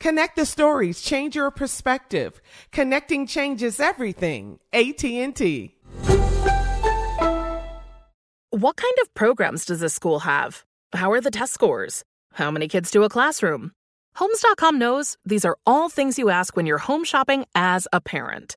Connect the stories, change your perspective. Connecting changes everything. AT&T. What kind of programs does this school have? How are the test scores? How many kids do a classroom? Homes.com knows these are all things you ask when you're home shopping as a parent.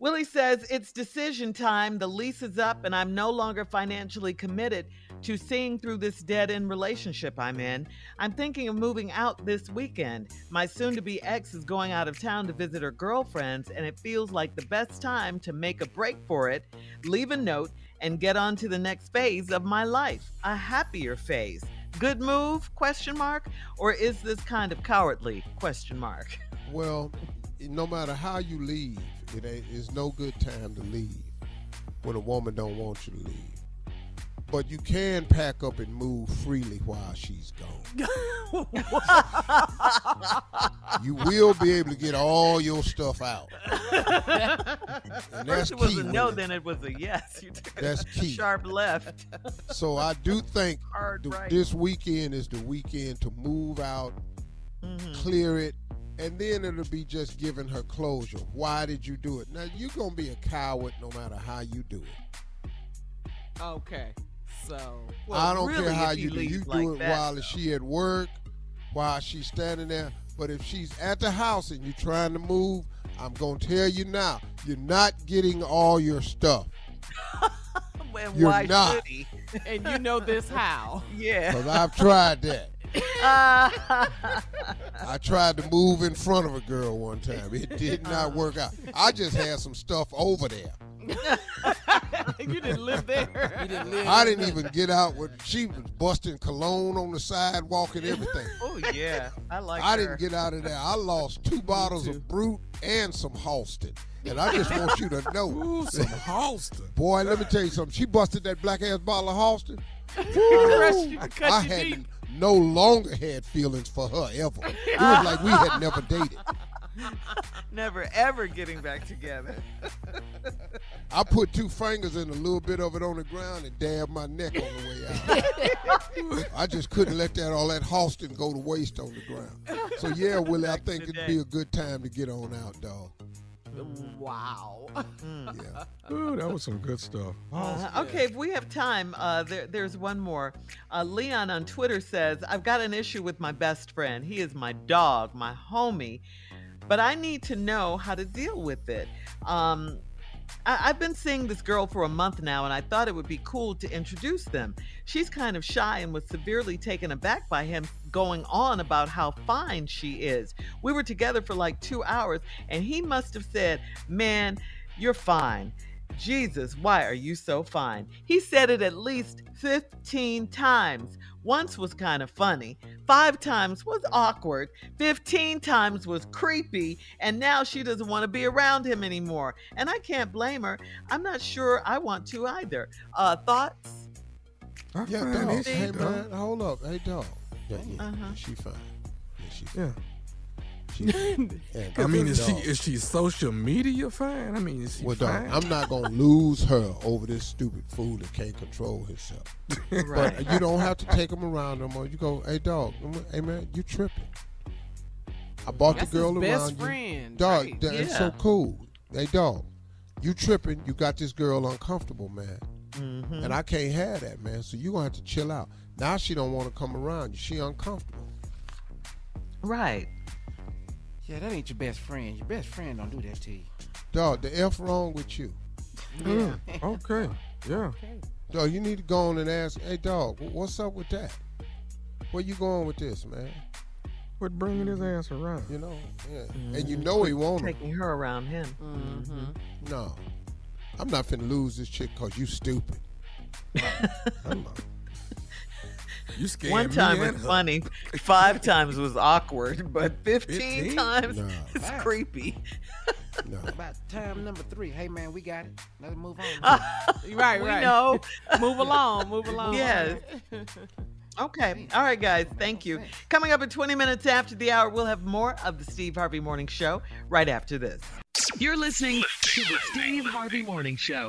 Willie says, It's decision time. The lease is up, and I'm no longer financially committed to seeing through this dead end relationship I'm in. I'm thinking of moving out this weekend. My soon to be ex is going out of town to visit her girlfriends, and it feels like the best time to make a break for it, leave a note, and get on to the next phase of my life, a happier phase. Good move? Question mark. Or is this kind of cowardly? Question mark. Well, no matter how you leave, it ain't it's no good time to leave when a woman don't want you to leave. But you can pack up and move freely while she's gone. you will be able to get all your stuff out. And that's First it was key. a no, then it was a yes. You took That's key. sharp left. So I do think right. this weekend is the weekend to move out, Mm-hmm. clear it, and then it'll be just giving her closure. Why did you do it? Now you're gonna be a coward no matter how you do it. Okay. So, I don't really, care how if you he do. You leaves do like it that, while she at work, while she's standing there. But if she's at the house and you're trying to move, I'm gonna tell you now, you're not getting all your stuff. And You're why not. should he? and you know this how? Yeah. Cause I've tried that. I tried to move in front of a girl one time. It did not work out. I just had some stuff over there. you didn't live there. You didn't live I didn't even get out with she was busting cologne on the sidewalk and everything. oh yeah, I like. I her. didn't get out of there. I lost two bottles of Brut and some Halston. And I just want you to know. Ooh, some Halston. Boy, let me tell you something. She busted that black ass bottle of Halston. Crushed I had deep. No longer had feelings for her ever. It was like we had never dated. Never ever getting back together. I put two fingers in a little bit of it on the ground and dabbed my neck on the way out. I just couldn't let that all that Halston go to waste on the ground. So yeah, Willie, I think it'd be a good time to get on out, dog. Wow. Yeah. Ooh, that was some good stuff. Uh, okay, if we have time, uh, there, there's one more. Uh, Leon on Twitter says, I've got an issue with my best friend. He is my dog, my homie, but I need to know how to deal with it. Um, I- I've been seeing this girl for a month now, and I thought it would be cool to introduce them. She's kind of shy and was severely taken aback by him going on about how fine she is. We were together for like two hours, and he must have said, Man, you're fine. Jesus, why are you so fine? He said it at least 15 times. Once was kind of funny, five times was awkward, 15 times was creepy, and now she doesn't want to be around him anymore. And I can't blame her. I'm not sure I want to either. Uh, thoughts? I Yeah, find dog. Hey man, hold up. Hey dog. Yeah, yeah, Uh-huh. yeah, she fine. Yeah, she Yeah. Fine. She. Yeah, I mean, is she is she social media fine? I mean, is she Well, dog. I'm not gonna lose her over this stupid fool that can't control himself. But you don't have to take him around no more. You go, hey dog, hey man, you tripping? I bought That's the girl his best around you. friend, Dog, right. that- it's Yeah. so cool. Hey dog, you tripping? You got this girl uncomfortable, man. Mm-hmm. And I can't have that, man. So you gonna have to chill out. Now she don't want to come around you. She uncomfortable. Right. Yeah, that ain't your best friend. Your best friend don't do that to you. Dog, the F wrong with you. Yeah. okay. Yeah. Dog, you need to go on and ask, hey dog, what's up with that? Where you going with this, man? Quit bringing his ass around. You know, yeah. Mm-hmm. And you know he won't. Taking her around him. Mm-hmm. No, I'm not finna lose this chick cause you stupid. I'm not. You scared One time and was her. funny, five times was awkward, but 15, 15? times Nah. is creepy. No. About time number three. Hey man, we got it. Let's move on. Right, we right. know. move along, move along. Yes. Okay. All right, guys. Thank you. Coming up in 20 minutes after the hour, we'll have more of the Steve Harvey Morning Show right after this. You're listening to the Steve Harvey Morning Show.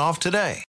off today.